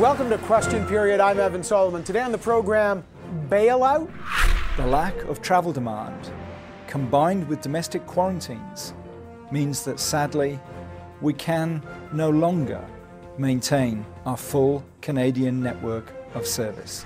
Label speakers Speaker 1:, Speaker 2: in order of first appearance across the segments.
Speaker 1: Welcome to Question Period. I'm Evan Solomon. Today on the program, bailout.
Speaker 2: The lack of travel demand, combined with domestic quarantines, means that sadly, we can no longer maintain our full Canadian network of service.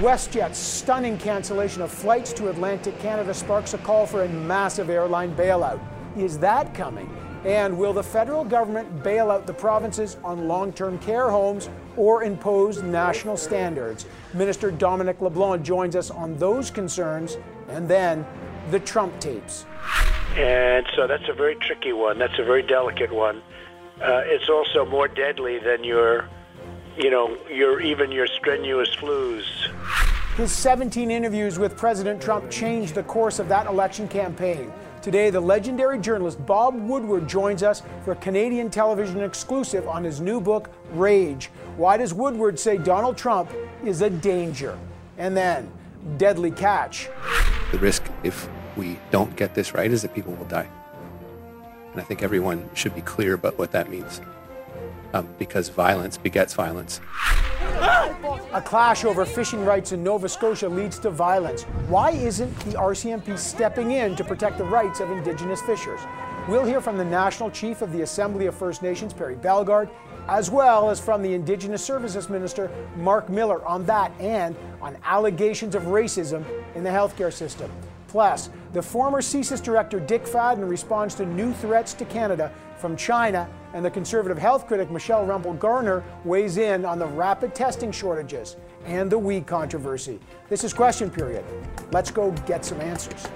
Speaker 1: WestJet's stunning cancellation of flights to Atlantic Canada sparks a call for a massive airline bailout. Is that coming? And will the federal government bail out the provinces on long term care homes or impose national standards? Minister Dominic LeBlanc joins us on those concerns and then the Trump tapes.
Speaker 3: And so that's a very tricky one. That's a very delicate one. Uh, it's also more deadly than your, you know, your even your strenuous flus.
Speaker 1: His 17 interviews with President Trump changed the course of that election campaign. Today, the legendary journalist Bob Woodward joins us for a Canadian television exclusive on his new book, Rage. Why does Woodward say Donald Trump is a danger? And then, deadly catch.
Speaker 4: The risk, if we don't get this right, is that people will die. And I think everyone should be clear about what that means. Um, because violence begets violence.
Speaker 1: A clash over fishing rights in Nova Scotia leads to violence. Why isn't the RCMP stepping in to protect the rights of Indigenous fishers? We'll hear from the National Chief of the Assembly of First Nations, Perry Bellegarde, as well as from the Indigenous Services Minister, Marc Miller, on that and on allegations of racism in the healthcare system. Plus, the former CSIS director Dick Fadden responds to new threats to Canada from China, and the conservative health critic Michelle Rempel Garner weighs in on the rapid testing shortages and the WE controversy. This is Question Period. Let's go get some answers.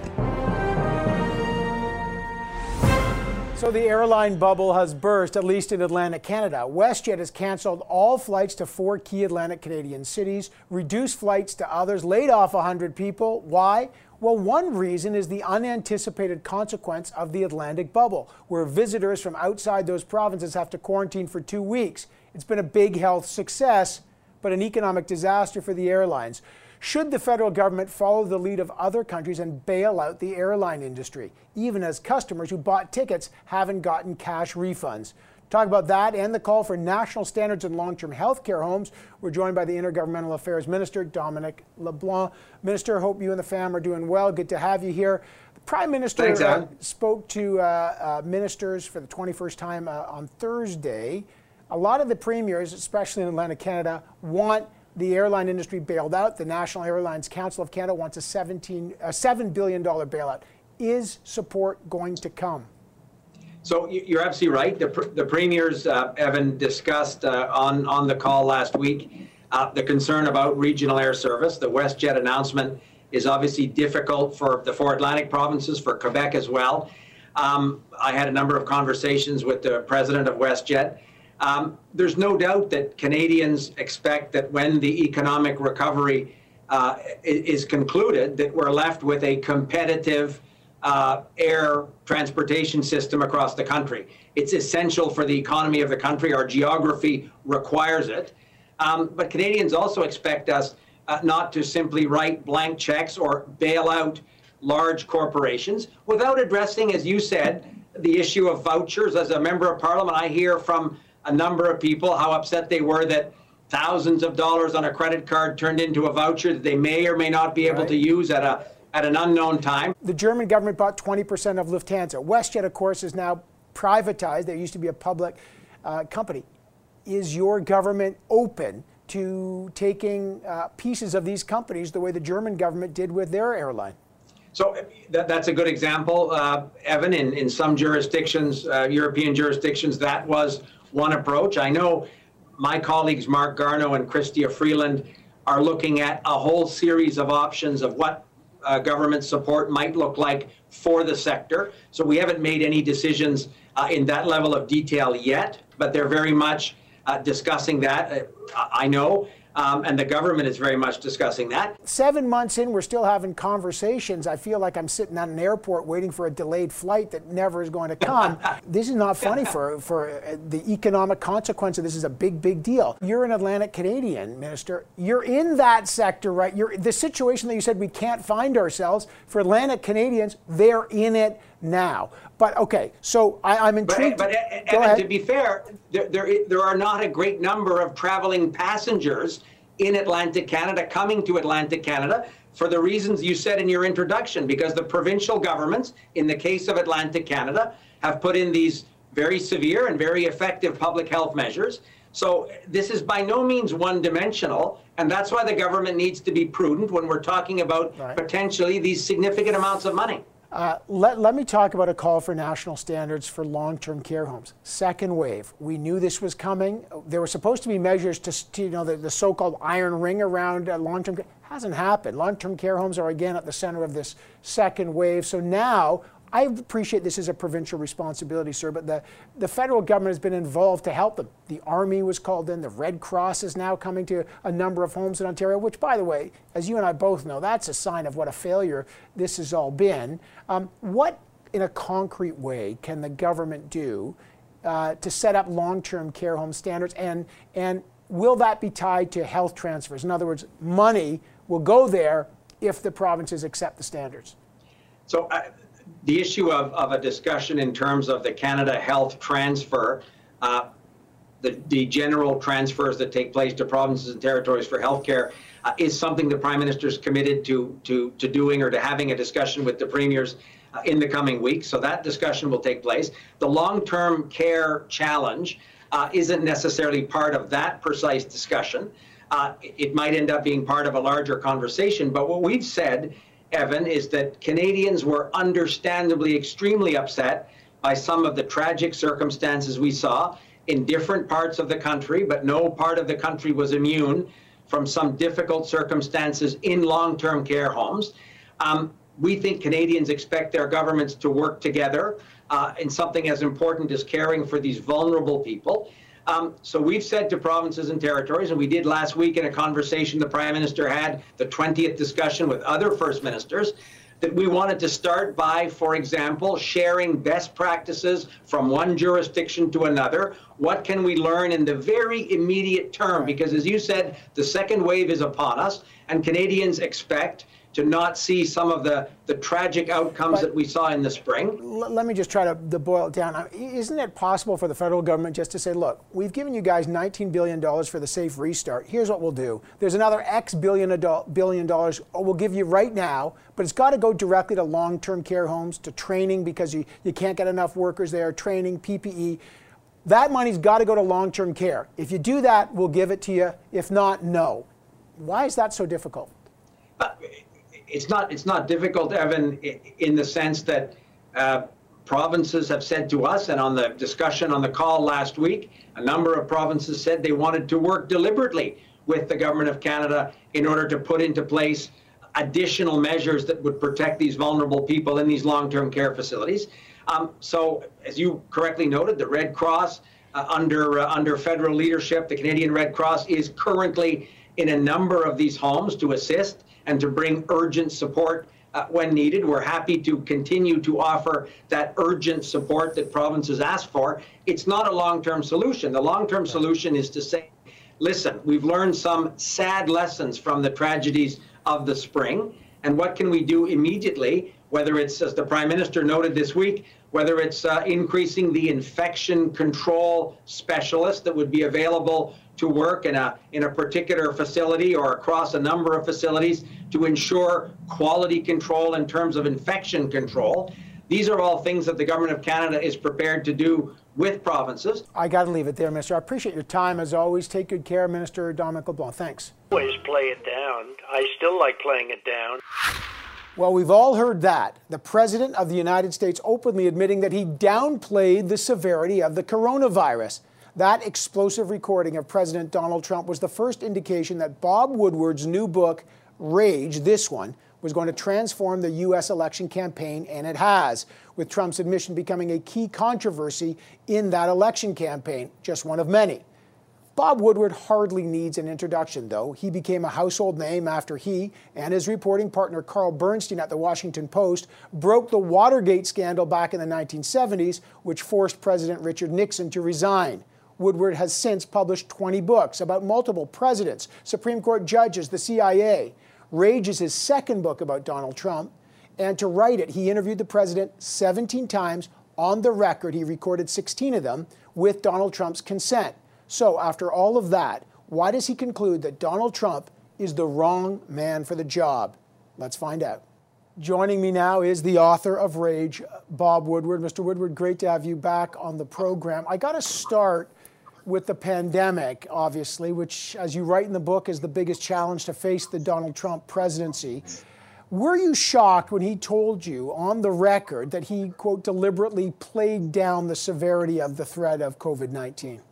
Speaker 1: So the airline bubble has burst, at least in Atlantic Canada. WestJet has canceled all flights to four key Atlantic Canadian cities, reduced flights to others, laid off 100 people. Why? Well, one reason is the unanticipated consequence of the Atlantic bubble, where visitors from outside those provinces have to quarantine for two weeks. It's been a big health success, but an economic disaster for the airlines. Should the federal government follow the lead of other countries and bail out the airline industry, even as customers who bought tickets haven't gotten cash refunds? Talk about that and the call for national standards in long term health care homes. We're joined by the Intergovernmental Affairs Minister, Dominic LeBlanc. Minister, hope you and the fam are doing well. Good to have you here. The Prime Minister
Speaker 5: Thanks,
Speaker 1: uh, spoke to uh, uh, ministers for the 21st time uh, on Thursday. A lot of the premiers, especially in Atlantic Canada, want the airline industry bailed out. The National Airlines Council of Canada wants a 17, a $7 billion bailout. Is support going to come?
Speaker 5: So you're absolutely right. The, the premiers, uh, Evan, discussed uh, on, on the call last week uh, the concern about regional air service. The WestJet announcement is obviously difficult for the four Atlantic provinces, for Quebec as well. Um, I had a number of conversations with the president of WestJet. Um, there's no doubt that Canadians expect that when the economic recovery uh, is concluded, that we're left with a competitive uh, air transportation system across the country. It's essential for the economy of the country. Our geography requires it. Um, but Canadians also expect us uh, not to simply write blank checks or bail out large corporations without addressing, as you said, the issue of vouchers. As a member of parliament, I hear from a number of people how upset they were that thousands of dollars on a credit card turned into a voucher that they may or may not be able right. to use at a at an unknown time.
Speaker 1: The German government bought 20% of Lufthansa. WestJet, of course, is now privatized. There used to be a public uh, company. Is your government open to taking uh, pieces of these companies the way the German government did with their airline?
Speaker 5: So that, that's a good example, uh, Evan. In, in some jurisdictions, uh, European jurisdictions, that was one approach. I know my colleagues Marc Garneau and Chrystia Freeland are looking at a whole series of options of what uh, government support might look like for the sector. So we haven't made any decisions uh, in that level of detail yet, but they're very much uh, discussing that. Uh, I know. Um, and the government is very much discussing that.
Speaker 1: Seven months in, we're still having conversations. I feel like I'm sitting at an airport waiting for a delayed flight that never is going to come. this is not funny for, for uh, the economic consequence of this is a big, big deal. You're an Atlantic Canadian minister. You're in that sector, right? You're the situation that you said we can't find ourselves for Atlantic Canadians. They're in it. Now. But okay, so I, am intrigued.
Speaker 5: But, but Evan, to be fair, there, there, there are not a great number of traveling passengers in Atlantic Canada coming to Atlantic Canada for the reasons you said in your introduction, because the provincial governments, in the case of Atlantic Canada, have put in these very severe and very effective public health measures. So this is by no means one dimensional. And that's why the government needs to be prudent when we're talking about right. potentially these significant amounts of money.
Speaker 1: Uh, let, let me talk about a call for national standards for long term care homes. Second wave. We knew this was coming. There were supposed to be measures to, to you know, the, the so called iron ring around uh, long term care. Hasn't happened. Long term care homes are again at the center of this second wave. So now I appreciate this is a provincial responsibility, sir, but the, the federal government has been involved to help them. The Army was called in, the Red Cross is now coming to a number of homes in Ontario, which, by the way, as you and I both know, that's a sign of what a failure this has all been. Um, what, in a concrete way, can the government do uh, to set up long term care home standards? And, and will that be tied to health transfers? In other words, money will go there if the provinces accept the standards.
Speaker 5: So, uh, the issue of, of a discussion in terms of the Canada Health transfer, uh, the, the general transfers that take place to provinces and territories for healthcare, uh, is something the Prime Minister is committed to, to, to doing or to having a discussion with the premiers uh, in the coming weeks. So that discussion will take place. The long term care challenge uh, isn't necessarily part of that precise discussion. Uh, it might end up being part of a larger conversation. But what we've said Evan, is that Canadians were understandably extremely upset by some of the tragic circumstances we saw in different parts of the country, but no part of the country was immune from some difficult circumstances in long term care homes. Um, we think Canadians expect their governments to work together uh, in something as important as caring for these vulnerable people. Um, so we've said to provinces and territories, and we did last week in a conversation the Prime Minister had, the 20th discussion with other First Ministers, that we wanted to start by, for example, sharing best practices from one jurisdiction to another. What can we learn in the very immediate term? Because as you said, the second wave is upon us, and Canadians expect to not see some of the, the tragic outcomes but that we saw in the spring.
Speaker 1: let me just try to, to boil it down. Isn't it possible for the federal government just to say, look, we've given you guys $19 billion for the safe restart. Here's what we'll do. There's another X billion, billion dollars we'll give you right now, but it's got to go directly to long term care homes, to training because you, you can't get enough workers there, training, PPE. That money's got to go to long term care. If you do that, we'll give it to you. If not, no. Why is that so difficult?
Speaker 5: Uh, it's not it's not difficult, Evan, in the sense that uh, provinces have said to us, and on the discussion on the call last week, a number of provinces said they wanted to work deliberately with the government of Canada in order to put into place additional measures that would protect these vulnerable people in these long-term care facilities. Um, so, as you correctly noted, the Red Cross, uh, under uh, under federal leadership, the Canadian Red Cross is currently in a number of these homes to assist and to bring urgent support uh, when needed. We're happy to continue to offer that urgent support that provinces ask for. It's not a long term solution. The long term solution is to say, listen, we've learned some sad lessons from the tragedies of the spring. And what can we do immediately? Whether it's, as the Prime Minister noted this week, whether it's uh, increasing the infection control specialist that would be available to work in a in a particular facility or across a number of facilities to ensure quality control in terms of infection control. These are all things that the government of Canada is prepared to do with provinces.
Speaker 1: I got to leave it there, Minister. I appreciate your time as always. Take good care, Minister Dominic LeBlanc. Thanks.
Speaker 3: Always play it down. I still like playing it down.
Speaker 1: Well, we've all heard that. The President of the United States openly admitting that he downplayed the severity of the coronavirus. That explosive recording of President Donald Trump was the first indication that Bob Woodward's new book, Rage, this one, was going to transform the U.S. election campaign, and it has, with Trump's admission becoming a key controversy in that election campaign, just one of many. Bob Woodward hardly needs an introduction, though. He became a household name after he and his reporting partner Carl Bernstein at the Washington Post broke the Watergate scandal back in the 1970s, which forced President Richard Nixon to resign. Woodward has since published 20 books about multiple presidents, Supreme Court judges, the CIA. Rage is his second book about Donald Trump. And to write it, he interviewed the president 17 times on the record. He recorded 16 of them with Donald Trump's consent. So, after all of that, why does he conclude that Donald Trump is the wrong man for the job? Let's find out. Joining me now is the author of Rage, Bob Woodward. Mr. Woodward, great to have you back on the program. I got to start with the pandemic, obviously, which, as you write in the book, is the biggest challenge to face the Donald Trump presidency. Were you shocked when he told you on the record that he, quote, deliberately played down the severity of the threat of COVID 19?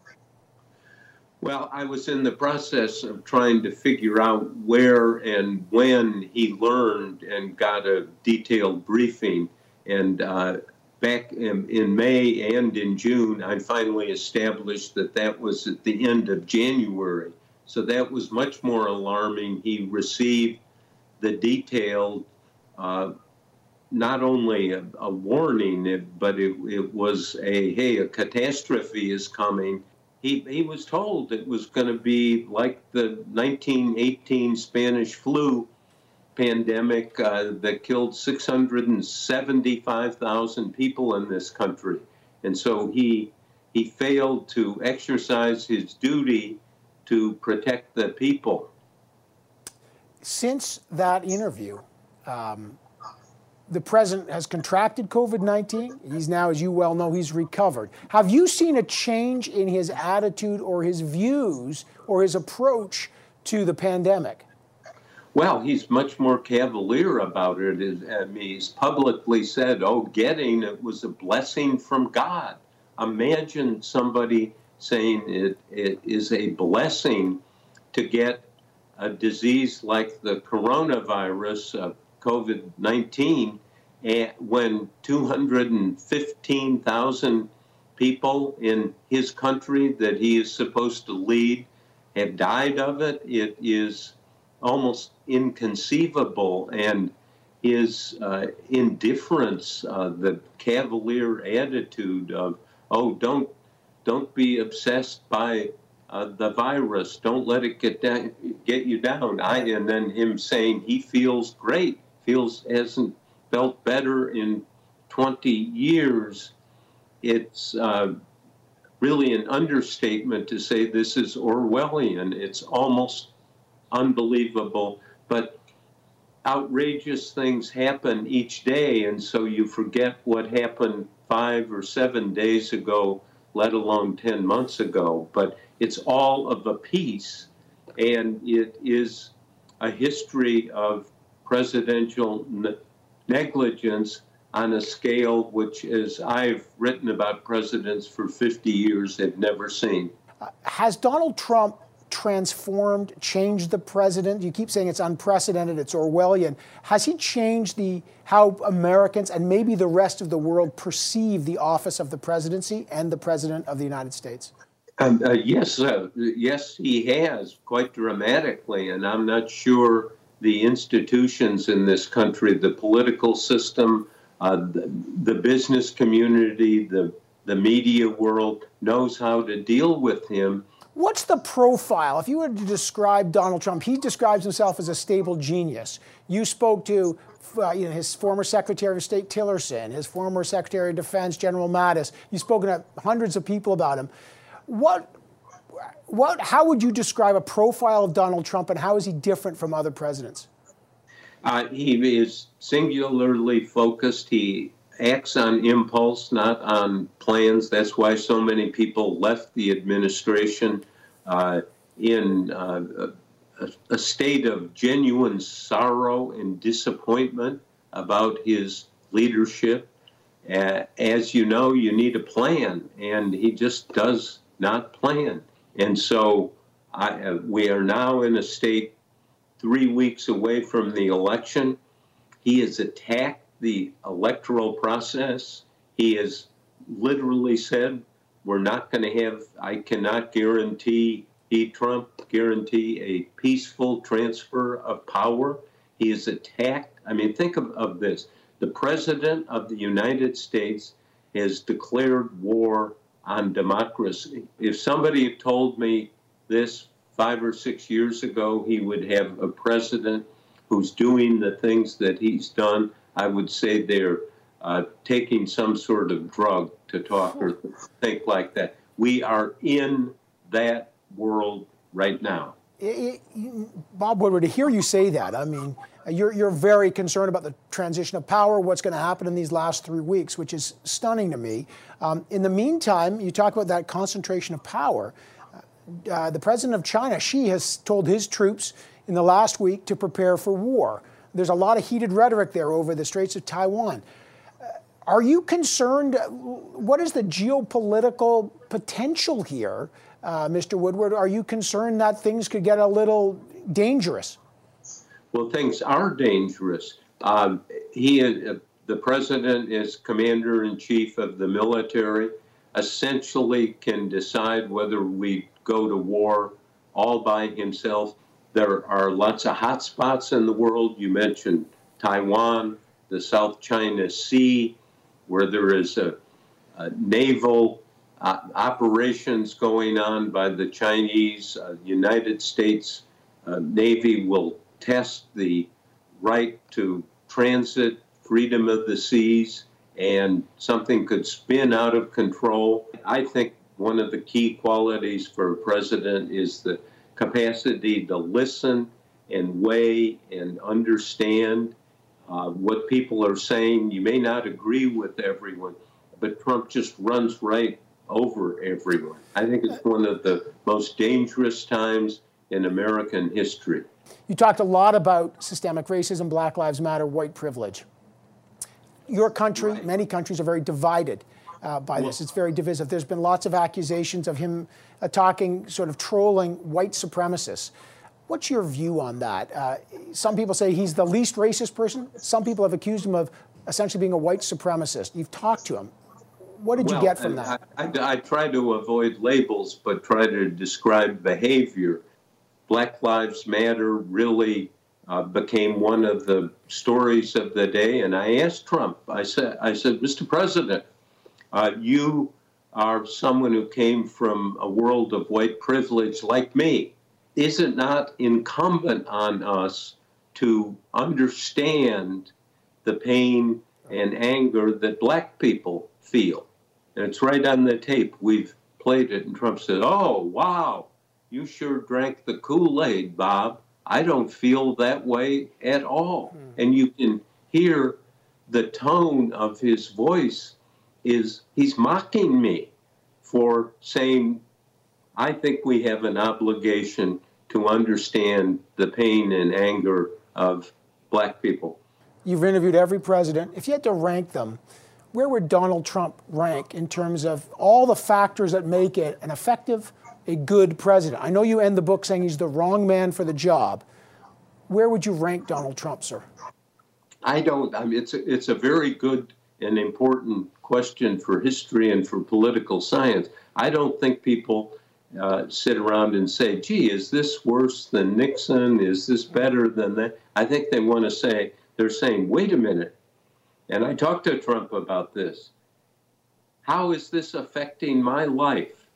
Speaker 6: Well, I was in the process of trying to figure out where and when he learned and got a detailed briefing. And uh, back in, in, May and in June, I finally established that that was at the end of January. So that was much more alarming. He received the detailed, uh, not only a, a warning, but it, it was a hey, a catastrophe is coming he, he was told it was going to be like the 1918 Spanish flu pandemic uh, that killed 675,000 people in this country. And so he, he failed to exercise his duty to protect the people.
Speaker 1: Since that interview, um, the president has contracted COVID 19. He's now, as you well know, he's recovered. Have you seen a change in his attitude or his views or his approach to the pandemic?
Speaker 6: Well, he's much more cavalier about it. I mean, he's publicly said, oh, getting it was a blessing from God. Imagine somebody saying it, it is a blessing to get a disease like the coronavirus, COVID 19 when 215,000 people in his country that he is supposed to lead have died of it. It is almost inconceivable. And his uh, indifference, uh, the cavalier attitude of, oh, don't, don't be obsessed by uh, the virus. Don't let it get down, get you down. I, and then him saying he feels great feels hasn't felt better in 20 years, it's uh, really an understatement to say this is Orwellian. It's almost unbelievable, but outrageous things happen each day, and so you forget what happened five or seven days ago, let alone 10 months ago. But it's all of a piece, and it is a history of presidential ne- negligence on a scale which, as I've written about presidents for 50 years, have never seen.
Speaker 1: Has Donald Trump transformed, changed the president? You keep saying it's unprecedented, it's Orwellian. Has he changed the how Americans and maybe the rest of the world perceive the office of the presidency and the president of the United States?
Speaker 6: Um, uh, yes, uh, yes, he has quite dramatically, and I'm not sure the institutions in this country, the political system, uh, the, the, business community, the, the media world knows how to deal with him.
Speaker 1: What's the profile? If you were to describe Donald Trump, he describes himself as a stable genius. You spoke to uh, you know, his former Secretary of State Tillerson, his former Secretary of Defense General Mattis. You've spoken to hundreds of people about him. What what, how would you describe a profile of Donald Trump and how is he different from other presidents?
Speaker 6: Uh, he is singularly focused. He acts on impulse, not on plans. That's why so many people left the administration uh, in uh, a, a, state of genuine sorrow and disappointment about his leadership. As you know, you need a plan, and he just does not plan. And so I, uh, we are now in a state three weeks away from the election. He has attacked the electoral process. He has literally said, we're not going to have, I cannot guarantee, he, Trump, guarantee a peaceful transfer of power. He has attacked, I mean, think of, of this. The President of the United States has declared war on democracy. If somebody had told me this five or six years ago, he would have a president who's doing the things that he's done, I would say they're uh, taking some sort of drug to talk or think like that. We are in that world right now.
Speaker 1: Bob Woodward, to hear you say that, I mean, you're, you're very concerned about the transition of power, what's going to happen in these last three weeks, which is stunning to me. Um, in the meantime, you talk about that concentration of power. Uh, the president of China, Xi, has told his troops in the last week to prepare for war. There's a lot of heated rhetoric there over the Straits of Taiwan. Uh, are you concerned? What is the geopolitical potential here, uh, Mr. Woodward? Are you concerned that things could get a little dangerous?
Speaker 6: Well, things are dangerous. Um, he, uh, the president, is commander in chief of the military. Essentially, can decide whether we go to war all by himself. There are lots of hot spots in the world. You mentioned Taiwan, the South China Sea, where there is a, a naval uh, operations going on by the Chinese. Uh, United States uh, Navy will test the right to transit, freedom of the seas, and something could spin out of control. I think one of the key qualities for a president is the capacity to listen and weigh and understand uh, what people are saying. You may not agree with everyone, but Trump just runs right over everyone. I think it's one of the most dangerous times in American history.
Speaker 1: You talked a lot about systemic racism, Black Lives Matter, white privilege. Your country, right. many countries, are very divided uh, by this. It's very divisive. There's been lots of accusations of him uh, talking, sort of trolling white supremacists. What's your view on that? Uh, some people say he's the least racist person. Some people have accused him of essentially being a white supremacist. You've talked to him. What did well, you get from that?
Speaker 6: I, I, I, try to avoid labels, but try to describe behavior. Black Lives Matter really uh, became one of the stories of the day. And I asked Trump, I said, I said, Mr. President, uh, you are someone who came from a world of white privilege like me. Is it not incumbent on us to understand the pain and anger that black people feel? And it's right on the tape. We've played it, and Trump said, Oh, wow, you sure drank the Kool Aid, Bob. I don't feel that way at all. Hmm. And you can hear the tone of his voice is he's mocking me for saying, I think we have an obligation to understand the pain and anger of black people.
Speaker 1: You've interviewed every president. If you had to rank them, where would Donald Trump rank in terms of all the factors that make it an effective a good president? I know you end the book saying he's the wrong man for the job. Where would you rank Donald Trump, sir?
Speaker 6: I don't. I mean, it's a, it's a very good and important question for history and for political science. I don't think people uh, sit around and say, "Gee, is this worse than Nixon? Is this better than that?" I think they want to say they're saying, "Wait a minute." And I talked to Trump about this. How is this affecting my life?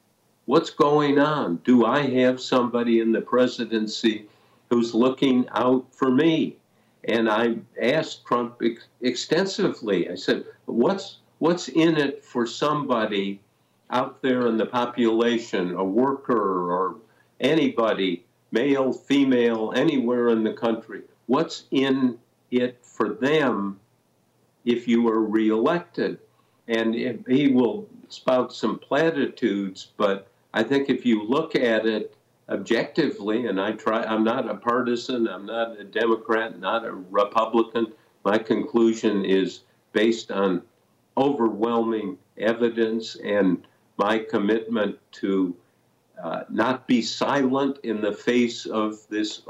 Speaker 6: What's going on? Do I have somebody in the presidency who's looking out for me? And I asked Trump ex- extensively. I said, "What's what's in it for somebody out there in the population, a worker or anybody, male, female, anywhere in the country? What's in it for them if you are reelected?" And he will spout some platitudes, but I think if you look at it objectively, and I try, I'm not a partisan, I'm not a Democrat, not a Republican. My conclusion is based on overwhelming evidence and my commitment to uh, not be silent in the face of this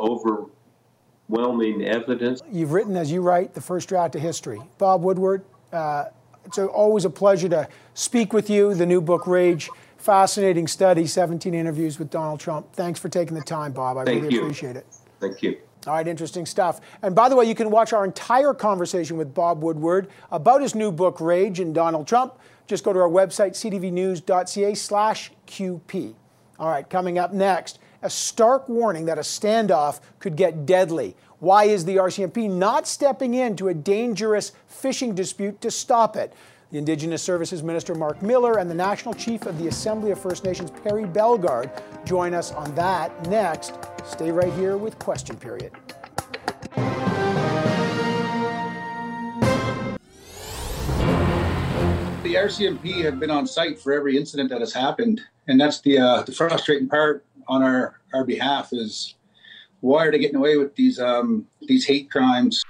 Speaker 6: overwhelming evidence.
Speaker 1: You've written, as you write, the first draft of history. Bob Woodward, uh, it's always a pleasure to speak with you. The new book, Rage fascinating study, 17 interviews with Donald Trump. Thanks for taking the time, Bob. I
Speaker 6: Thank
Speaker 1: really
Speaker 6: you.
Speaker 1: appreciate it.
Speaker 6: Thank you.
Speaker 1: All right, interesting stuff. And by the way, you can watch our entire conversation with Bob Woodward about his new book, Rage and Donald Trump. Just go to our website, ctvnews.ca slash QP. All right, coming up next, a stark warning that a standoff could get deadly Why is the RCMP not stepping into a dangerous fishing dispute to stop it? The Indigenous Services Minister Marc Miller and the National Chief of the Assembly of First Nations Perry Bellegarde join us on that next. Stay right here with Question Period.
Speaker 7: The RCMP have been on site for every incident that has happened, and that's the uh, the frustrating part on our our behalf is why are they getting away with these um, these hate crimes?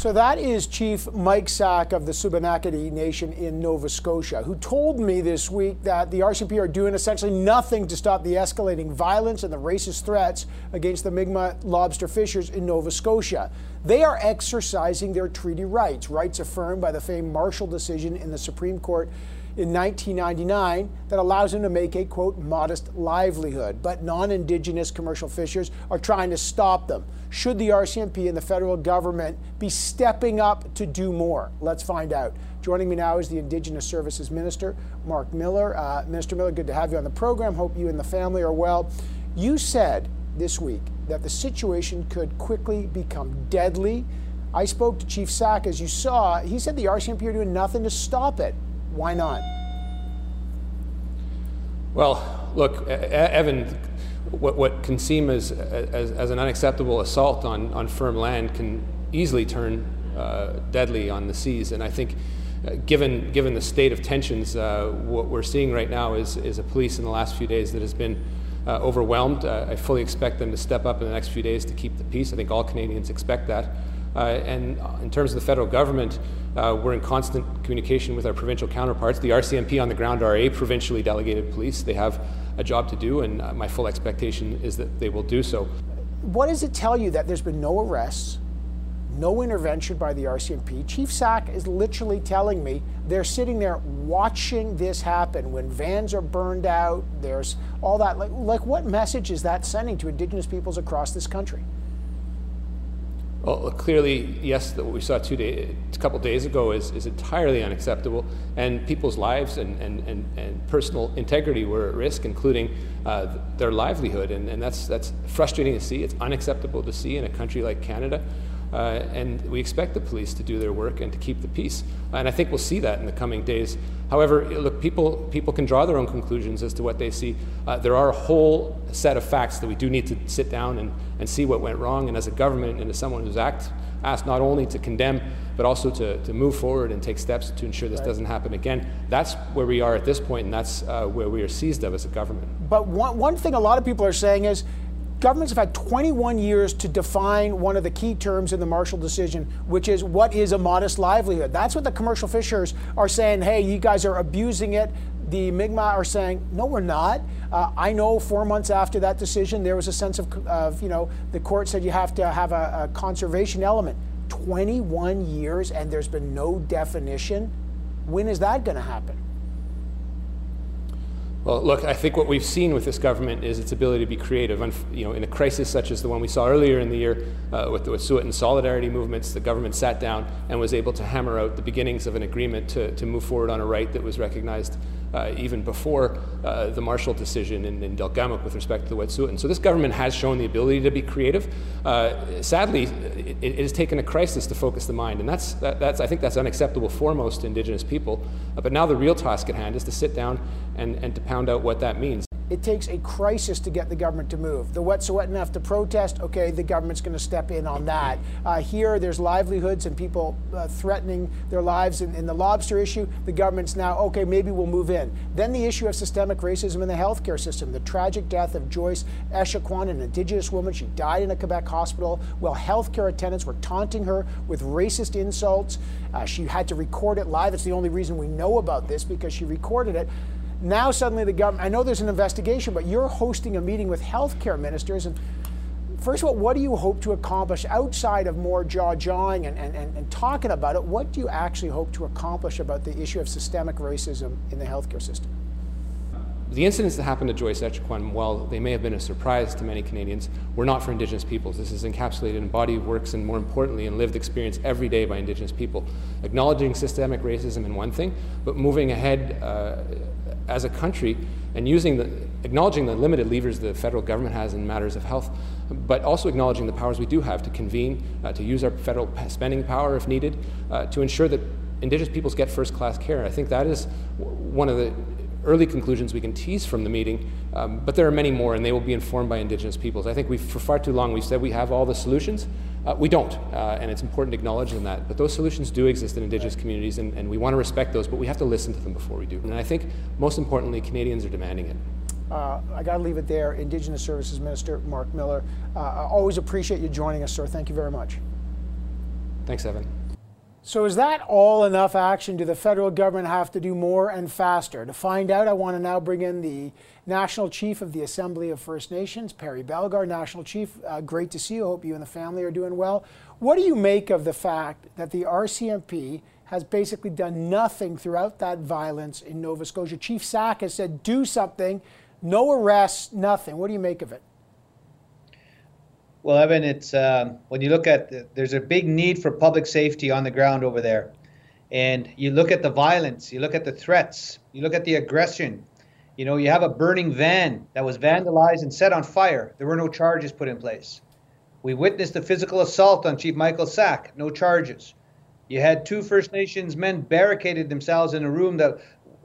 Speaker 1: So that is Chief Mike Sack of the Shubenacadie Nation in Nova Scotia, who told me this week that the RCMP are doing essentially nothing to stop the escalating violence and the racist threats against the Mi'kmaq lobster fishers in Nova Scotia. They are exercising their treaty rights, rights affirmed by the famed Marshall decision in the Supreme Court in 1999 that allows them to make a quote modest livelihood. But non indigenous commercial fishers are trying to stop them. Should the RCMP and the federal government be stepping up to do more? Let's find out. Joining me now is the Indigenous Services Minister, Marc Miller. Uh, Minister Miller, good to have you on the program. Hope you and the family are well. You said this week that the situation could quickly become deadly. I spoke to Chief Sack, as you saw. He said the RCMP are doing nothing to stop it. Why not?
Speaker 8: Well, look, Evan, what, what can seem as, as, as, an unacceptable assault on, on firm land can easily turn uh, deadly on the seas. And I think, uh, given, given the state of tensions, uh, what we're seeing right now is, is a police in the last few days that has been uh, overwhelmed. Uh, I fully expect them to step up in the next few days to keep the peace. I think all Canadians expect that. Uh, and in terms of the federal government, uh, we're in constant communication with our provincial counterparts. The RCMP on the ground are a provincially delegated police. They have a job to do, and uh, my full expectation is that they will do so.
Speaker 1: What does it tell you that there's been no arrests, no intervention by the RCMP? Chief Sack is literally telling me they're sitting there watching this happen when vans are burned out. There's all that. Like, like what message is that sending to Indigenous peoples across this country?
Speaker 8: Well, clearly, yes, what we saw two day, a couple days ago is, is entirely unacceptable, and people's lives and, and, and, and personal integrity were at risk, including uh, their livelihood. And, and that's, that's frustrating to see. It's unacceptable to see in a country like Canada. Uh, and we expect the police to do their work and to keep the peace. And I think we'll see that in the coming days. However, look, people, people can draw their own conclusions as to what they see. Uh, there are a whole set of facts that we do need to sit down and, and see what went wrong. And as a government and as someone who's act, asked not only to condemn, but also to, to move forward and take steps to ensure this right. doesn't happen again, that's where we are at this point, and that's uh, where we are seized of as a government.
Speaker 1: But one, one thing a lot of people are saying is governments have had 21 years to define one of the key terms in the Marshall decision, which is what is a modest livelihood. That's what the commercial fishers are saying. Hey, you guys are abusing it. The Mi'kmaq are saying, no, we're not. Uh, I know four months after that decision, there was a sense of, of you know, the court said you have to have a, a conservation element. 21 years and there's been no definition. When is that going to happen?
Speaker 8: Well, look, I think what we've seen with this government is its ability to be creative. You know, in a crisis such as the one we saw earlier in the year uh, with the Wet'suwet'en solidarity movements, the government sat down and was able to hammer out the beginnings of an agreement to, to move forward on a right that was recognized uh, even before uh, the Marshall decision in, in Delgamuukw with respect to the Wet'suwet'en. So this government has shown the ability to be creative. Uh, sadly, it, it, has taken a crisis to focus the mind, and that's, that, that's I think that's unacceptable for most Indigenous people. Uh, but now the real task at hand is to sit down and, and to pound out what that means.
Speaker 1: It takes a crisis to get the government to move. The Wet'suwet'en enough to protest. Okay, the government's going to step in on that. Uh, here, there's livelihoods and people uh, threatening their lives in, in, the lobster issue. The government's now okay. Maybe we'll move in. Then the issue of systemic racism in the healthcare system. The tragic death of Joyce Echaquan, an Indigenous woman. She died in a Quebec hospital while healthcare attendants were taunting her with racist insults. Uh, she had to record it live. It's the only reason we know about this because she recorded it. Now suddenly the government, I know there's an investigation, but you're hosting a meeting with healthcare ministers. And first of all, what do you hope to accomplish outside of more jaw jawing and, and, and, and talking about it? What do you actually hope to accomplish about the issue of systemic racism in the healthcare system?
Speaker 8: The incidents that happened to Joyce Echaquan, while they may have been a surprise to many Canadians, were not for Indigenous peoples. This is encapsulated in body works and, more importantly, in lived experience every day by Indigenous people. Acknowledging systemic racism in one thing, but moving ahead uh, as a country and using the, acknowledging the limited levers the federal government has in matters of health, but also acknowledging the powers we do have to convene, uh, to use our federal spending power if needed, uh, to ensure that Indigenous peoples get first class care. I think that is one of the early conclusions we can tease from the meeting, um, but there are many more, and they will be informed by Indigenous peoples. I think we've, for far too long, we've said we have all the solutions. Uh, we don't, uh, and it's important to acknowledge that. But those solutions do exist in Indigenous communities, and, and we want to respect those, but we have to listen to them before we do. And I think, most importantly, Canadians are demanding it.
Speaker 1: Uh, I got to leave it there. Indigenous Services Minister Marc Miller. Uh, I always appreciate you joining us, sir. Thank you very much.
Speaker 8: Thanks, Evan.
Speaker 1: So, is that all enough action? Do the federal government have to do more and faster? To find out, I want to now bring in the National Chief of the Assembly of First Nations, Perry Bellegarde. National Chief, uh, great to see you. Hope you and the family are doing well. What do you make of the fact that the RCMP has basically done nothing throughout that violence in Nova Scotia? Chief Sack has said, do something, no arrests, nothing. What do you make of it?
Speaker 9: Well, Evan, it's um, when you look at the, there's a big need for public safety on the ground over there, and you look at the violence, you look at the threats, you look at the aggression. You know, you have a burning van that was vandalized and set on fire. There were no charges put in place. We witnessed a physical assault on Chief Michael Sack, no charges. You had two First Nations men barricaded themselves in a room that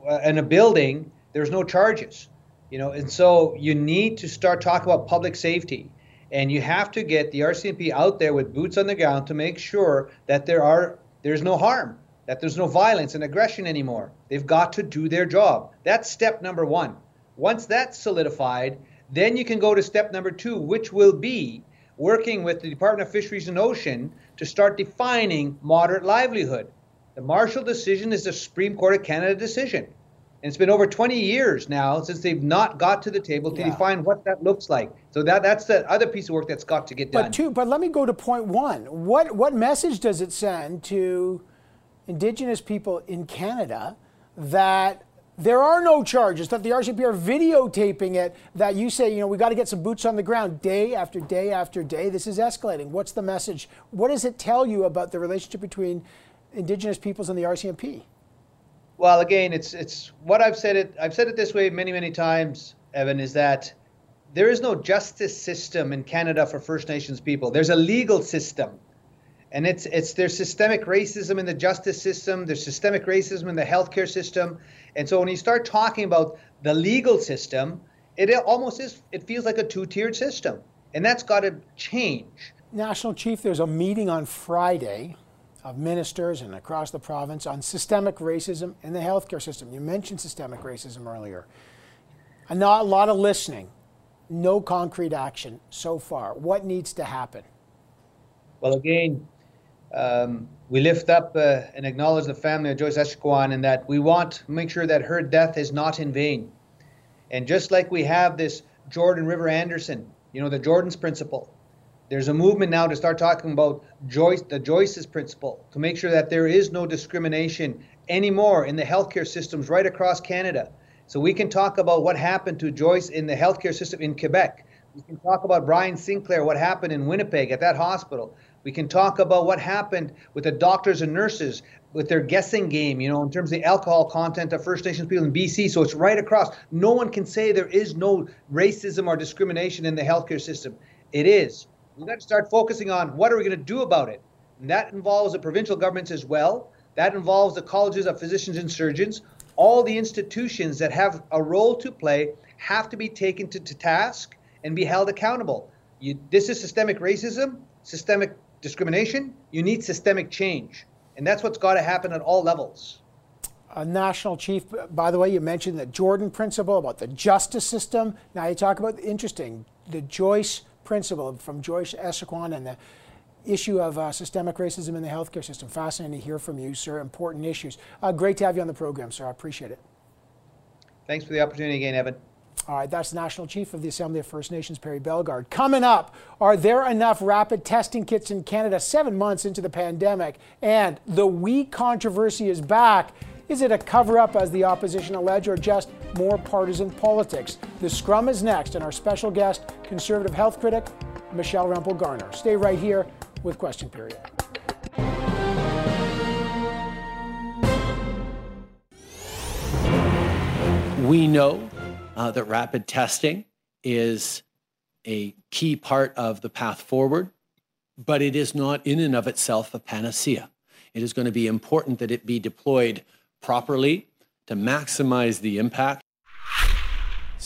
Speaker 9: uh, in a building. There's no charges. You know, and so you need to start talking about public safety and you have to get the RCMP out there with boots on the ground to make sure that there are there's no harm, that there's no violence and aggression anymore. They've got to do their job. That's step number 1. Once that's solidified, then you can go to step number 2, which will be working with the Department of Fisheries and Ocean to start defining moderate livelihood. The Marshall decision is the Supreme Court of Canada decision. And it's been over 20 years now since they've not got to the table to yeah. define what that looks like. So that that's the other piece of work that's got to get done.
Speaker 1: But two, but let me go to point one. What what message does it send to Indigenous people in Canada that there are no charges, that the RCMP are videotaping it, that you say, you know, we got to get some boots on the ground day after day after day. This is escalating. What's the message? What does it tell you about the relationship between Indigenous peoples and the RCMP?
Speaker 9: Well, again, it's it's what I've said it. I've said it this way many many times, Evan, is that there is no justice system in Canada for First Nations people. There's a legal system, and it's it's there's systemic racism in the justice system. There's systemic racism in the healthcare system, and so when you start talking about the legal system, it almost is. It feels like a two-tiered system, and that's got to change.
Speaker 1: National Chief, there's a meeting on Friday of ministers and across the province on systemic racism in the healthcare system. You mentioned systemic racism earlier. And not a lot of listening, no concrete action so far. What needs to happen?
Speaker 9: Well, again, um, we lift up uh, and acknowledge the family of Joyce Echaquan and that we want to make sure that her death is not in vain. And just like we have this Jordan River Anderson, you know, the Jordan's principle, there's a movement now to start talking about Joyce, the Joyce's principle, to make sure that there is no discrimination anymore in the healthcare systems right across Canada. So we can talk about what happened to Joyce in the healthcare system in Quebec. We can talk about Brian Sinclair, what happened in Winnipeg at that hospital. We can talk about what happened with the doctors and nurses with their guessing game, you know, in terms of the alcohol content of First Nations people in BC. So it's right across. No one can say there is no racism or discrimination in the healthcare system. It is. We've got to start focusing on what are we going to do about it. And that involves the provincial governments as well. That involves the colleges of physicians and surgeons. All the institutions that have a role to play have to be taken to, to task and be held accountable. You, this is systemic racism, systemic discrimination. You need systemic change. And that's what's got to happen at all levels.
Speaker 1: A national chief, by the way, you mentioned the Jordan principle about the justice system. Now you talk about interesting, the Joyce principle from Joyce Echaquan and the issue of uh, systemic racism in the healthcare system. Fascinating to hear from you, sir. Important issues. Uh, great to have you on the program, sir. I appreciate it.
Speaker 9: Thanks for the opportunity again, Evan.
Speaker 1: All right, that's the National Chief of the Assembly of First Nations, Perry Bellegarde. Coming up, are there enough rapid testing kits in Canada seven months into the pandemic? And the WE controversy is back. Is it a cover up, as the opposition allege, or just more partisan politics? The scrum is next, and our special guest, conservative health critic Michelle Rempel Garner. Stay right here with Question Period.
Speaker 10: We know uh, that rapid testing is a key part of the path forward, but it is not in and of itself a panacea. It is going to be important that it be deployed properly to maximize the impact.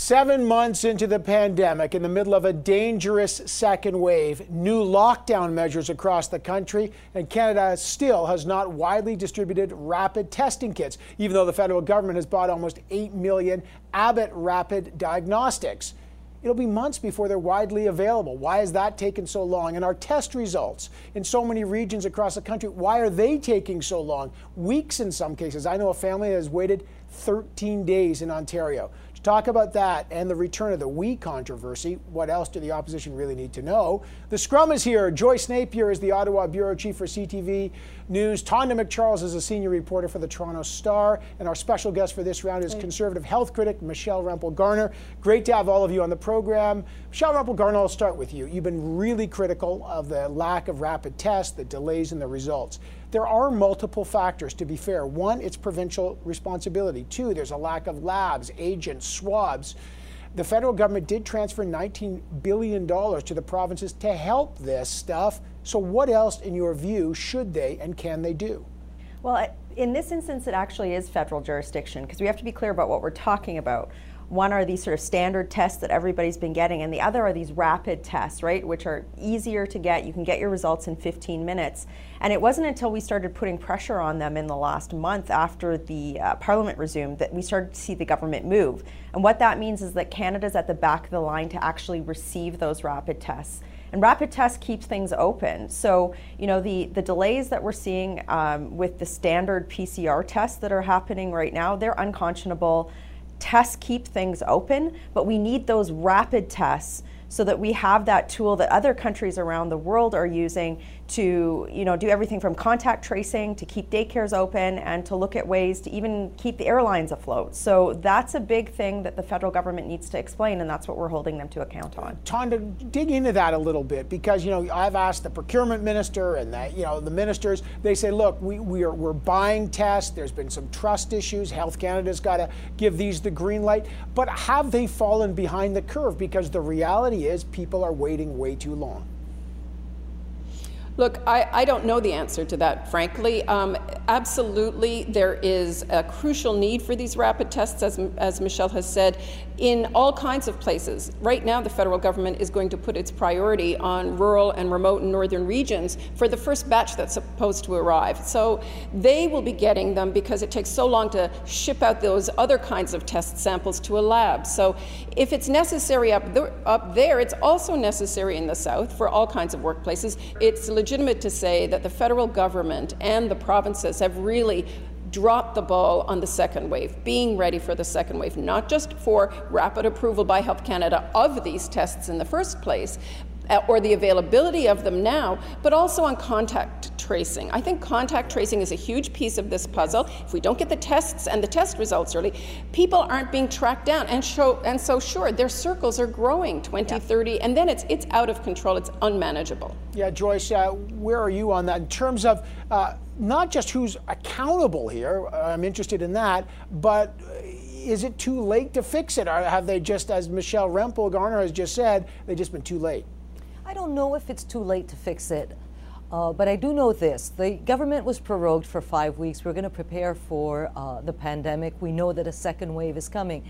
Speaker 1: Seven months into the pandemic, in the middle of a dangerous second wave, new lockdown measures across the country, and Canada still has not widely distributed rapid testing kits, even though the federal government has bought almost 8 million Abbott rapid diagnostics. It'll be months before they're widely available. Why has that taken so long? And our test results in so many regions across the country, why are they taking so long? Weeks in some cases. I know a family that has waited 13 days in Ontario. To talk about that and the return of the we controversy, what else do the opposition really need to know? The scrum is here. Joyce Napier is the Ottawa bureau chief for CTV News. Tonda MacCharles is a senior reporter for the Toronto Star. And our special guest for this round is conservative health critic Michelle Rempel Garner. Great to have all of you on the program. Michelle Rempel Garner, I'll start with you. You've been really critical of the lack of rapid tests, the delays in the results. There are multiple factors, to be fair. One, it's provincial responsibility. Two, there's a lack of labs, agents, swabs. The federal government did transfer $19 billion to the provinces to help this stuff. So, what else, in your view, should they and can they do?
Speaker 11: Well, in this instance, it actually is federal jurisdiction because we have to be clear about what we're talking about. One are these sort of standard tests that everybody's been getting, and the other are these rapid tests, right, which are easier to get. You can get your results in 15 minutes. And it wasn't until we started putting pressure on them in the last month after the uh, Parliament resumed that we started to see the government move. And what that means is that Canada's at the back of the line to actually receive those rapid tests. And rapid tests keeps things open. So, you know, the, the delays that we're seeing um, with the standard PCR tests that are happening right now, they're unconscionable tests keep things open, but we need those rapid tests so that we have that tool that other countries around the world are using to you know do everything from contact tracing to keep daycares open and to look at ways to even keep the airlines afloat. So that's a big thing that the federal government needs to explain, and that's what we're holding them to account on.
Speaker 1: Tonda, dig into that a little bit because you know I've asked the procurement minister and that you know the ministers. They say, look, we, we are we're buying tests. There's been some trust issues. Health Canada's got to give these the green light. But have they fallen behind the curve? Because the reality is people are waiting way too long.
Speaker 12: Look, I, I, don't know the answer to that, frankly. Um, absolutely, there is a crucial need for these rapid tests, as, as Michelle has said, in all kinds of places. Right now, the federal government is going to put its priority on rural and remote and northern regions for the first batch that's supposed to arrive. So they will be getting them because it takes so long to ship out those other kinds of test samples to a lab. So if it's necessary up, th- up there, it's also necessary in the south for all kinds of workplaces. It's legitimate to say that the federal government and the provinces have really dropped the ball on the second wave, being ready for the second wave, not just for rapid approval by Health Canada of these tests in the first place, or the availability of them now, but also on contact tracing. I think contact tracing is a huge piece of this puzzle. If we don't get the tests and the test results early, people aren't being tracked down. And, show, and so, sure, their circles are growing 20, yeah. 30, and then it's, it's out of control. It's unmanageable.
Speaker 1: Yeah, Joyce, uh, where are you on that in terms of uh, not just who's accountable here? I'm interested in that, but is it too late to fix it? Or have they just, as Michelle Rempel Garner has just said, they've just been too late?
Speaker 13: I don't know if it's too late to fix it, uh, but I do know this. The government was prorogued for five weeks. We're going to prepare for uh, the pandemic. We know that a second wave is coming.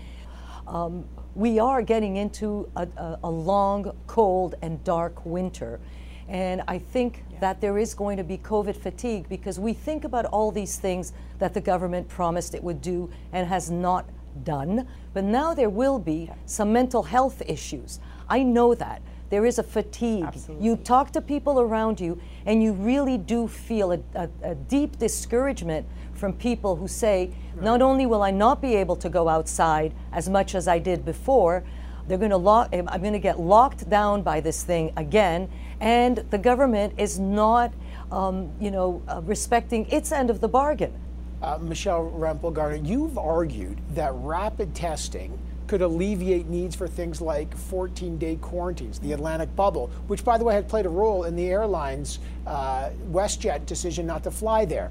Speaker 13: Um, we are getting into a, a, a, long, cold, and dark winter. And I think yeah. that there is going to be COVID fatigue because we think about all these things that the government promised it would do and has not done. But now there will be some mental health issues. I know that. There is a fatigue.
Speaker 11: Absolutely.
Speaker 13: You talk to people around you, and you really do feel a, a, a deep discouragement from people who say, right. not only will I not be able to go outside as much as I did before, they're going to lock. I'm going to get locked down by this thing again, and the government is not, um, you know, uh, respecting its end of the bargain.
Speaker 1: Uh, Michelle Rempel Garner, you've argued that rapid testing could alleviate needs for things like 14 day quarantines, the Atlantic bubble, which, by the way, had played a role in the airline's uh, WestJet decision not to fly there.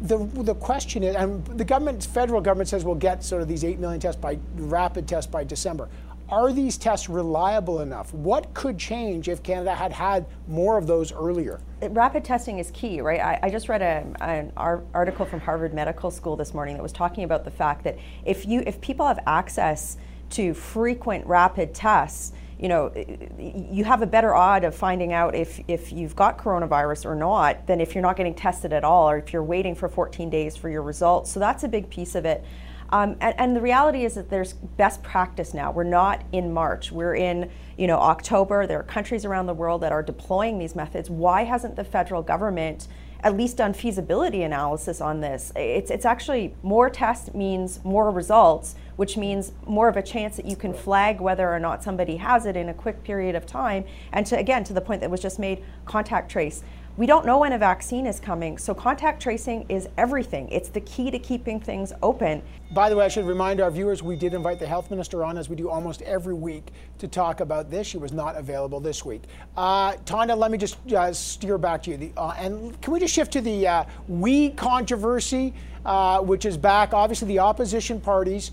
Speaker 1: the the question is, and the government, federal government says we'll get sort of these eight million tests by rapid tests by December. Are these tests reliable enough? What could change if Canada had had more of those earlier?
Speaker 11: Rapid testing is key, right? I, I just read a, an article from Harvard Medical School this morning that was talking about the fact that if you if people have access to frequent rapid tests, you know, you have a better odd of finding out if, if you've got coronavirus or not than if you're not getting tested at all or if you're waiting for 14 days for your results. So that's a big piece of it. Um, and, and, the reality is that there's best practice now. We're not in March. We're in, you know, October. There are countries around the world that are deploying these methods. Why hasn't the federal government at least done feasibility analysis on this? It's, it's actually more tests means more results, which means more of a chance that you can flag whether or not somebody has it in a quick period of time. And to, again, to the point that was just made, contact trace. We don't know when a vaccine is coming, so contact tracing is everything. It's the key to keeping things open.
Speaker 1: By the way, I should remind our viewers we did invite the health minister on, as we do almost every week, to talk about this. She was not available this week. Uh, Tonda, let me just uh, steer back to you. The, uh, and can we just shift to the uh, WE controversy, uh, which is back? Obviously, the opposition parties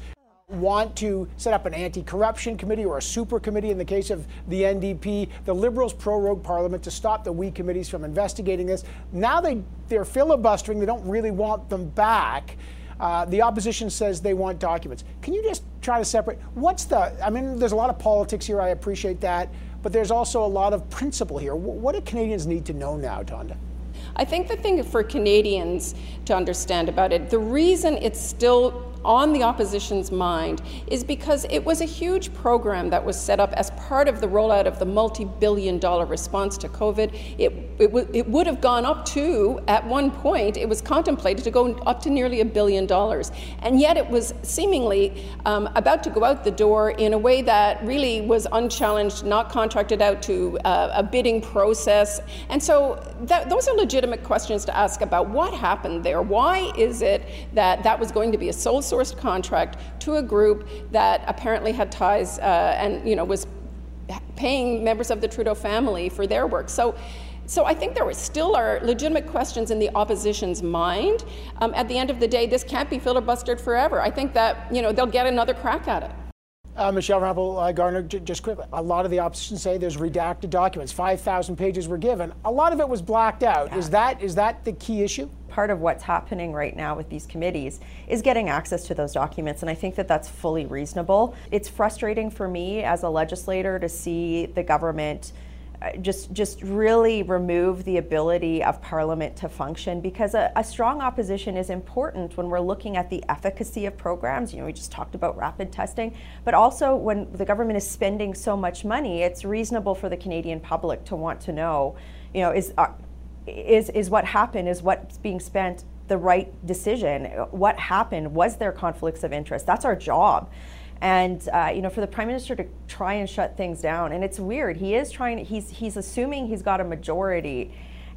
Speaker 1: want to set up an anti-corruption committee or a super committee in the case of the NDP. The Liberals prorogue Parliament to stop the WE committees from investigating this. Now they, they're filibustering. They don't really want them back. Uh, the opposition says they want documents. Can you just try to separate? What's the, I mean, there's a lot of politics here. I appreciate that. But there's also a lot of principle here. What do Canadians need to know now, Tonda?
Speaker 12: I think the thing for Canadians to understand about it, the reason it's still on the opposition's mind is because it was a huge program that was set up as part of the rollout of the multi billion dollar response to COVID. It, it, w- it would have gone up to, at one point, it was contemplated to go up to nearly a billion dollars. And yet it was seemingly um, about to go out the door in a way that really was unchallenged, not contracted out to uh, a bidding process. And so that, those are legitimate questions to ask about what happened there. Why is it that that was going to be a sole source? Sourced contract to a group that apparently had ties uh, and you know was paying members of the Trudeau family for their work. So. So I think there still are legitimate questions in the opposition's mind. Um, at the end of the day, this can't be filibustered forever. I think that you know they'll get another crack at it.
Speaker 1: Uh, Michelle Rempel uh, Garner, j- just quickly, a lot of the opposition say there's redacted documents. 5,000 pages were given. A lot of it was blacked out. Yeah. Is that is that the key issue?
Speaker 11: Part of what's happening right now with these committees is getting access to those documents, and I think that that's fully reasonable. It's frustrating for me as a legislator to see the government just just really remove the ability of Parliament to function because a, a, strong opposition is important when we're looking at the efficacy of programs. You know, we just talked about rapid testing, but also when the government is spending so much money, it's reasonable for the Canadian public to want to know, you know, is uh, is is what happened, is what's being spent the right decision? What happened? Was there conflicts of interest? That's our job and uh, you know for the prime minister to try and shut things down and it's weird he is trying he's he's assuming he's got a majority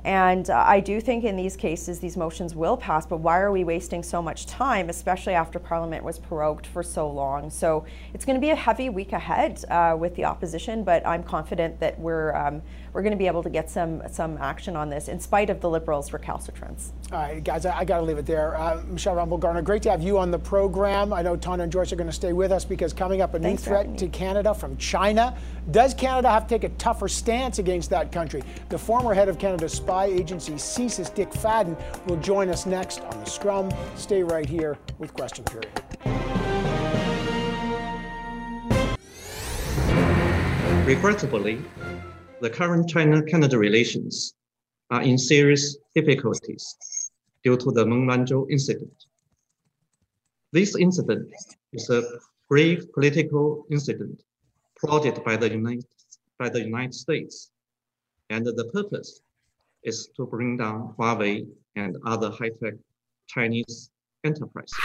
Speaker 11: and uh, I do think in these cases these motions will pass, but why are we wasting so much time, especially after Parliament was prorogued for so long? So it's going to be a heavy week ahead uh, with the opposition, but I'm confident that we're um, we're going to be able to get some some action on this in spite of the Liberals' recalcitrance.
Speaker 1: All right, guys, I, I got to leave it there. Uh, Michelle Rempel Garner, great to have you on the program. I know Tonda and Joyce are going to stay with us because coming up a Thanks new threat to Canada from China. Does Canada have to take a tougher stance against that country? The former head of Canada's spy agency, CSIS, Dick Fadden, will join us next on the Scrum. Stay right here with Question Period.
Speaker 14: Regrettably, the current China-Canada relations are in serious difficulties due to the Meng Wanzhou incident. This incident is a grave political incident plotted by the United, by the United States, and the purpose is to bring down Huawei and other high-tech Chinese enterprises.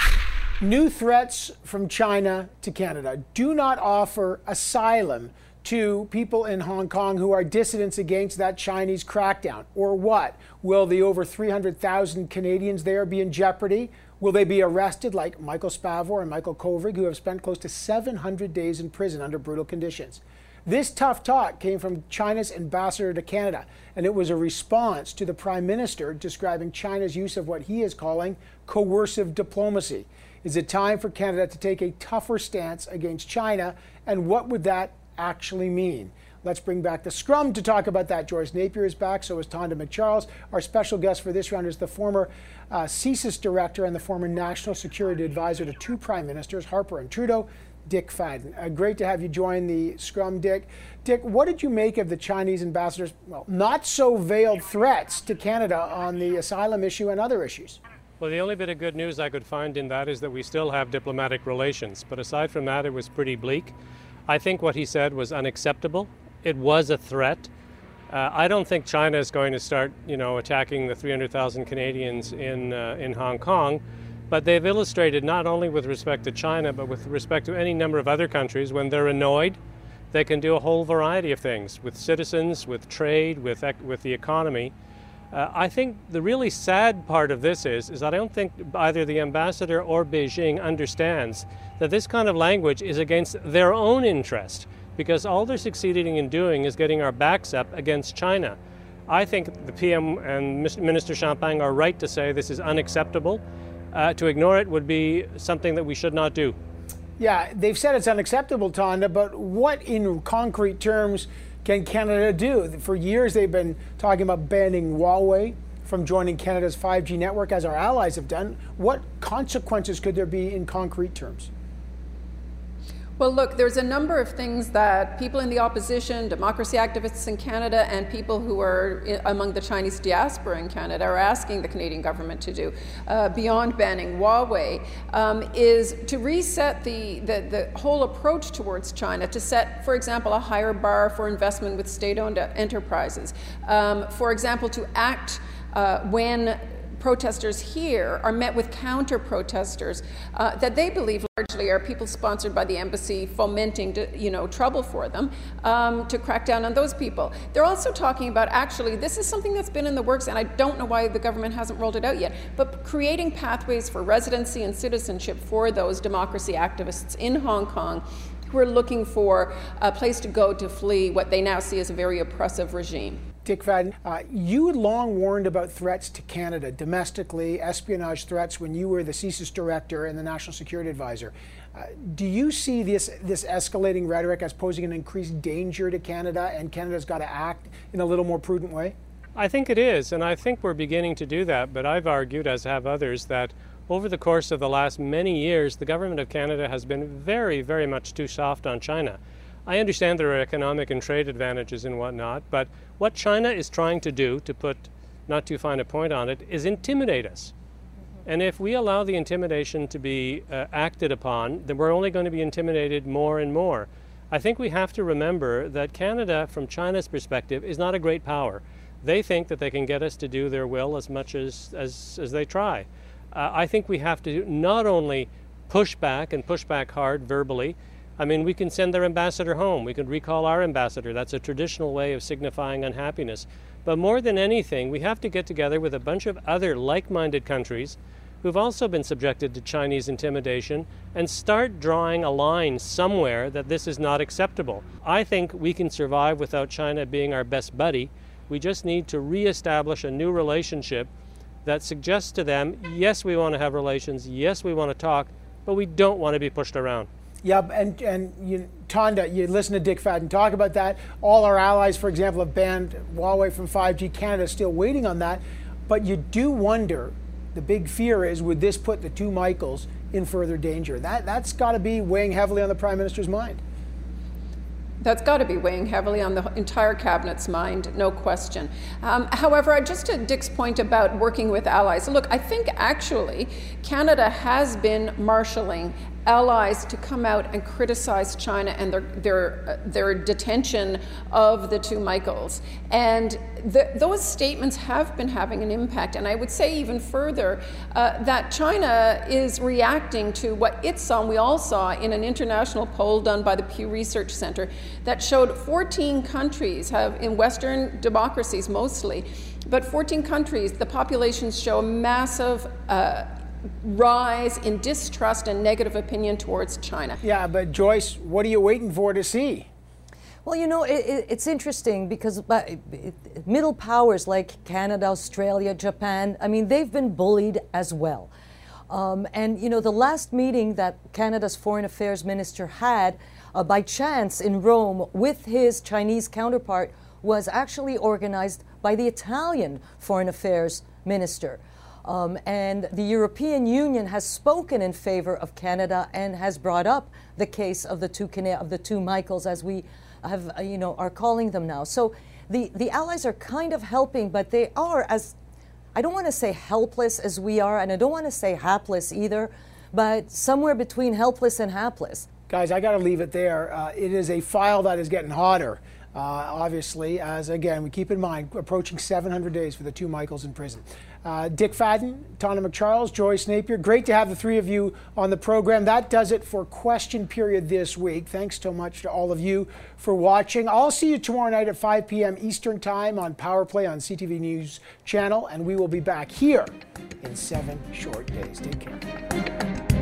Speaker 1: New threats from China to Canada do not offer asylum to people in Hong Kong who are dissidents against that Chinese crackdown? Or what? Will the over 300,000 Canadians there be in jeopardy? Will they be arrested like Michael Spavor and Michael Kovrig, who have spent close to 700 days in prison under brutal conditions? This tough talk came from China's ambassador to Canada, and it was a response to the Prime Minister describing China's use of what he is calling coercive diplomacy. Is it time for Canada to take a tougher stance against China, and what would that actually mean? Let's bring back the scrum to talk about that. Joyce Napier is back, so is Tonda MacCharles. Our special guest for this round is the former uh, CSIS director and the former national security advisor to two prime ministers, Harper and Trudeau. Dick Fadden. Uh, great to have you join the scrum, Dick. Dick, what did you make of the Chinese ambassador's, well, not so veiled threats to Canada on the asylum issue and other issues?
Speaker 15: Well, the only bit of good news I could find in that is that we still have diplomatic relations. But aside from that, it was pretty bleak. I think what he said was unacceptable. It was a threat. Uh, I don't think China is going to start, you know, attacking the 300,000 Canadians in uh, in Hong Kong. But they've illustrated not only with respect to China, but with respect to any number of other countries, when they're annoyed, they can do a whole variety of things with citizens, with trade, with, with the economy. Uh, I think the really sad part of this is, is that I don't think either the ambassador or Beijing understands that this kind of language is against their own interest, because all they're succeeding in doing is getting our backs up against China. I think the PM and Minister Champagne are right to say this is unacceptable uh, to ignore it would be something that we should not do.
Speaker 1: Yeah, they've said it's unacceptable, Tonda, but what in concrete terms can Canada do? For years, they've been talking about banning Huawei from joining Canada's 5G network, as our allies have done. What consequences could there be in concrete terms?
Speaker 12: Well, look, there's a number of things that people in the opposition, democracy activists in Canada, and people who are among the Chinese diaspora in Canada are asking the Canadian government to do, uh, beyond banning Huawei, um, is to reset the, the, the, whole approach towards China, to set, for example, a higher bar for investment with state owned enterprises. Um, for example, to act uh, when protesters here are met with counter protesters uh, that they believe largely are people sponsored by the embassy fomenting you know trouble for them um, to crack down on those people. They're also talking about actually this is something that's been in the works and i don't know why the government hasn't rolled it out yet but creating pathways for residency and citizenship for those democracy activists in hong kong who are looking for a place to go to flee what they now see as a very oppressive regime
Speaker 1: Dick Fadden, uh, you had long warned about threats to Canada domestically, espionage threats when you were the CSIS director and the national security advisor. Uh, do you see this this escalating rhetoric as posing an increased danger to Canada, and Canada's got to act in a little more prudent way?
Speaker 15: I think it is, and I think we're beginning to do that. But I've argued, as have others, that over the course of the last many years, the government of Canada has been very, very much too soft on China. I understand there are economic and trade advantages and whatnot, but what China is trying to do, to put not too fine a point on it, is intimidate us. And if we allow the intimidation to be uh, acted upon, then we're only going to be intimidated more and more. I think we have to remember that Canada, from China's perspective, is not a great power. They think that they can get us to do their will as much as, as, as they try. Uh, I think we have to not only push back and push back hard verbally, I mean, we can send their ambassador home. We can recall our ambassador. That's a traditional way of signifying unhappiness. But more than anything, we have to get together with a bunch of other like minded countries who've also been subjected to Chinese intimidation and start drawing a line somewhere that this is not acceptable. I think we can survive without China being our best buddy. We just need to reestablish a new relationship that suggests to them yes, we want to have relations, yes, we want to talk, but we don't want to be pushed around.
Speaker 1: Yep, and and you, Tonda, you listen to Dick Fadden talk about that. All our allies, for example, have banned Huawei from 5G. Canada's still waiting on that, but you do wonder. The big fear is would this put the two Michaels in further danger? That that's got to be weighing heavily on the Prime Minister's mind.
Speaker 12: That's got to be weighing heavily on the entire cabinet's mind, no question. Um, however, just to Dick's point about working with allies, look, I think actually Canada has been marshalling allies to come out and criticize China and their, their, their detention of the two Michaels. And the, those statements have been having an impact. And I would say even further uh, that China is reacting to what it saw, and we all saw in an international poll done by the Pew Research Center that showed 14 countries have, in Western democracies mostly, but 14 countries, the populations show a massive uh, rise in distrust and negative opinion towards China.
Speaker 1: Yeah, but Joyce, what are you waiting for to see?
Speaker 13: Well, you know, it, it, it's interesting because middle powers like Canada, Australia, Japan, I mean, they've been bullied as well. Um, and, you know, the last meeting that Canada's foreign affairs minister had uh, by chance in Rome with his Chinese counterpart was actually organized by the Italian foreign affairs minister. Um, and the European Union has spoken in favor of Canada and has brought up the case of the two of the two Michaels, as we have, uh, you know, are calling them now. So the the allies are kind of helping, but they are as I don't want to say helpless as we are, and I don't want to say hapless either, but somewhere between helpless and hapless.
Speaker 1: Guys, I got to leave it there. Uh, it is a file that is getting hotter. Uh, obviously, as again, we keep in mind, approaching 700 days for the two Michaels in prison. Uh, Dick Fadden, Tonda MacCharles, Joyce Napier, great to have the three of you on the program. That does it for question period this week. Thanks so much to all of you for watching. I'll see you tomorrow night at 5 p.m. Eastern Time on Power Play on CTV News Channel, and we will be back here in seven short days. Take care.